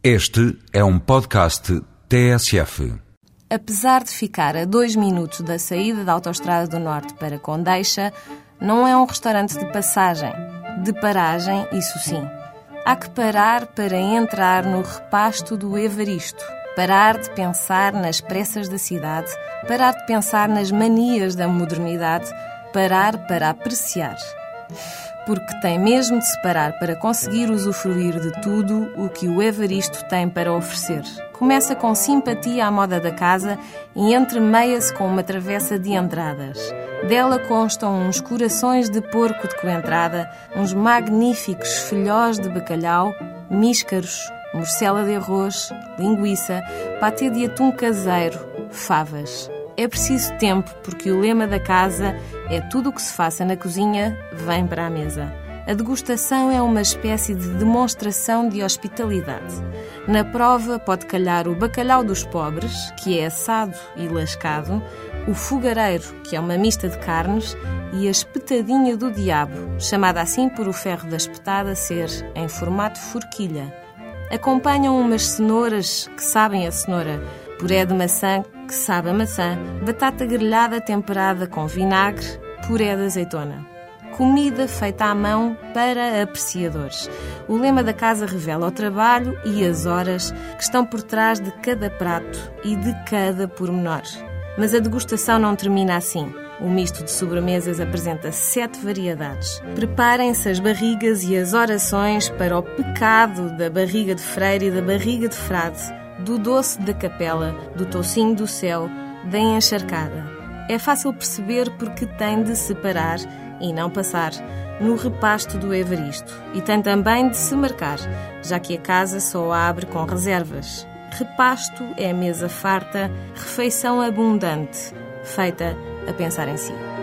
Este é um podcast TSF. Apesar de ficar a dois minutos da saída da Autostrada do Norte para Condeixa, não é um restaurante de passagem, de paragem, isso sim. Há que parar para entrar no repasto do Evaristo, parar de pensar nas pressas da cidade, parar de pensar nas manias da modernidade, parar para apreciar porque tem mesmo de se parar para conseguir usufruir de tudo o que o Evaristo tem para oferecer. Começa com simpatia à moda da casa e entremeia-se com uma travessa de entradas. Dela constam uns corações de porco de coentrada, uns magníficos filhós de bacalhau, míscaros, morcela de arroz, linguiça, patê de atum caseiro, favas. É preciso tempo, porque o lema da casa é tudo o que se faça na cozinha vem para a mesa. A degustação é uma espécie de demonstração de hospitalidade. Na prova pode calhar o bacalhau dos pobres, que é assado e lascado, o fogareiro, que é uma mista de carnes, e a espetadinha do diabo, chamada assim por o ferro da espetada ser em formato forquilha. Acompanham umas cenouras que sabem a cenoura, puré de maçã que sabe a maçã, batata grelhada temperada com vinagre, puré de azeitona. Comida feita à mão para apreciadores. O lema da casa revela o trabalho e as horas que estão por trás de cada prato e de cada pormenor. Mas a degustação não termina assim. O misto de sobremesas apresenta sete variedades. Preparem-se as barrigas e as orações para o pecado da barriga de freire e da barriga de frade, do doce da capela, do tocinho do céu, da encharcada. É fácil perceber porque tem de se parar e não passar no repasto do Evaristo. E tem também de se marcar, já que a casa só abre com reservas. Repasto é mesa farta, refeição abundante, feita a pensar em si.